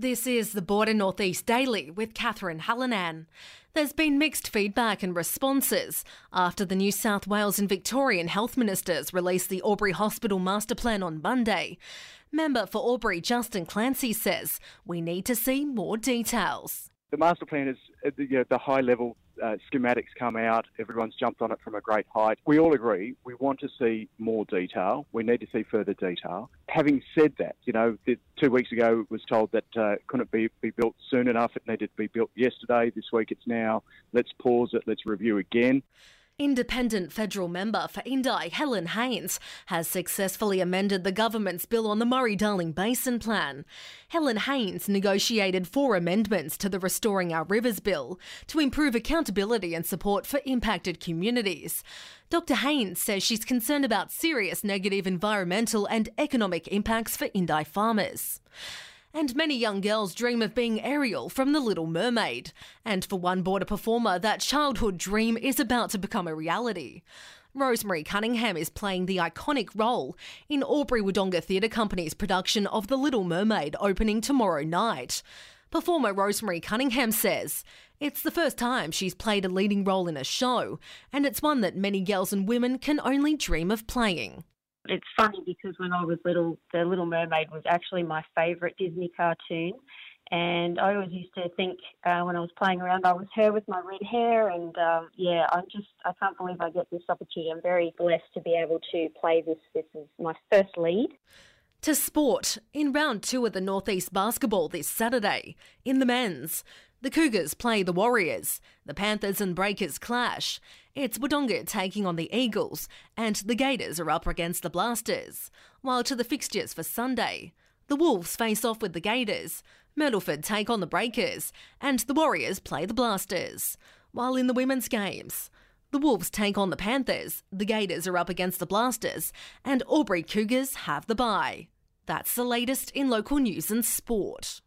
This is the Border Northeast Daily with Catherine Hallinan. There's been mixed feedback and responses after the New South Wales and Victorian health ministers released the Albury Hospital Master Plan on Monday. Member for Albury Justin Clancy says we need to see more details. The master plan is uh, the, you know, the high level uh, schematics come out. Everyone's jumped on it from a great height. We all agree we want to see more detail. We need to see further detail. Having said that, you know, two weeks ago was told that uh, couldn't be, be built soon enough. It needed to be built yesterday. This week it's now. Let's pause it. Let's review again. Independent federal member for Indi, Helen Haines, has successfully amended the government's bill on the Murray Darling Basin Plan. Helen Haines negotiated four amendments to the Restoring Our Rivers Bill to improve accountability and support for impacted communities. Dr. Haines says she's concerned about serious negative environmental and economic impacts for Indi farmers. And many young girls dream of being Ariel from The Little Mermaid. And for one border performer, that childhood dream is about to become a reality. Rosemary Cunningham is playing the iconic role in Albury Wodonga Theatre Company's production of The Little Mermaid opening tomorrow night. Performer Rosemary Cunningham says it's the first time she's played a leading role in a show, and it's one that many girls and women can only dream of playing. It's funny because when I was little, The Little Mermaid was actually my favourite Disney cartoon. And I always used to think uh, when I was playing around, I was her with my red hair. And um, yeah, I'm just, I can't believe I get this opportunity. I'm very blessed to be able to play this. This is my first lead. To sport, in round two of the Northeast basketball this Saturday, in the men's, the Cougars play the Warriors, the Panthers and Breakers clash. It's Wodonga taking on the Eagles, and the Gators are up against the Blasters. While to the fixtures for Sunday, the Wolves face off with the Gators, Myrtleford take on the Breakers, and the Warriors play the Blasters. While in the women's games, the Wolves take on the Panthers, the Gators are up against the Blasters, and Albury Cougars have the bye. That's the latest in local news and sport.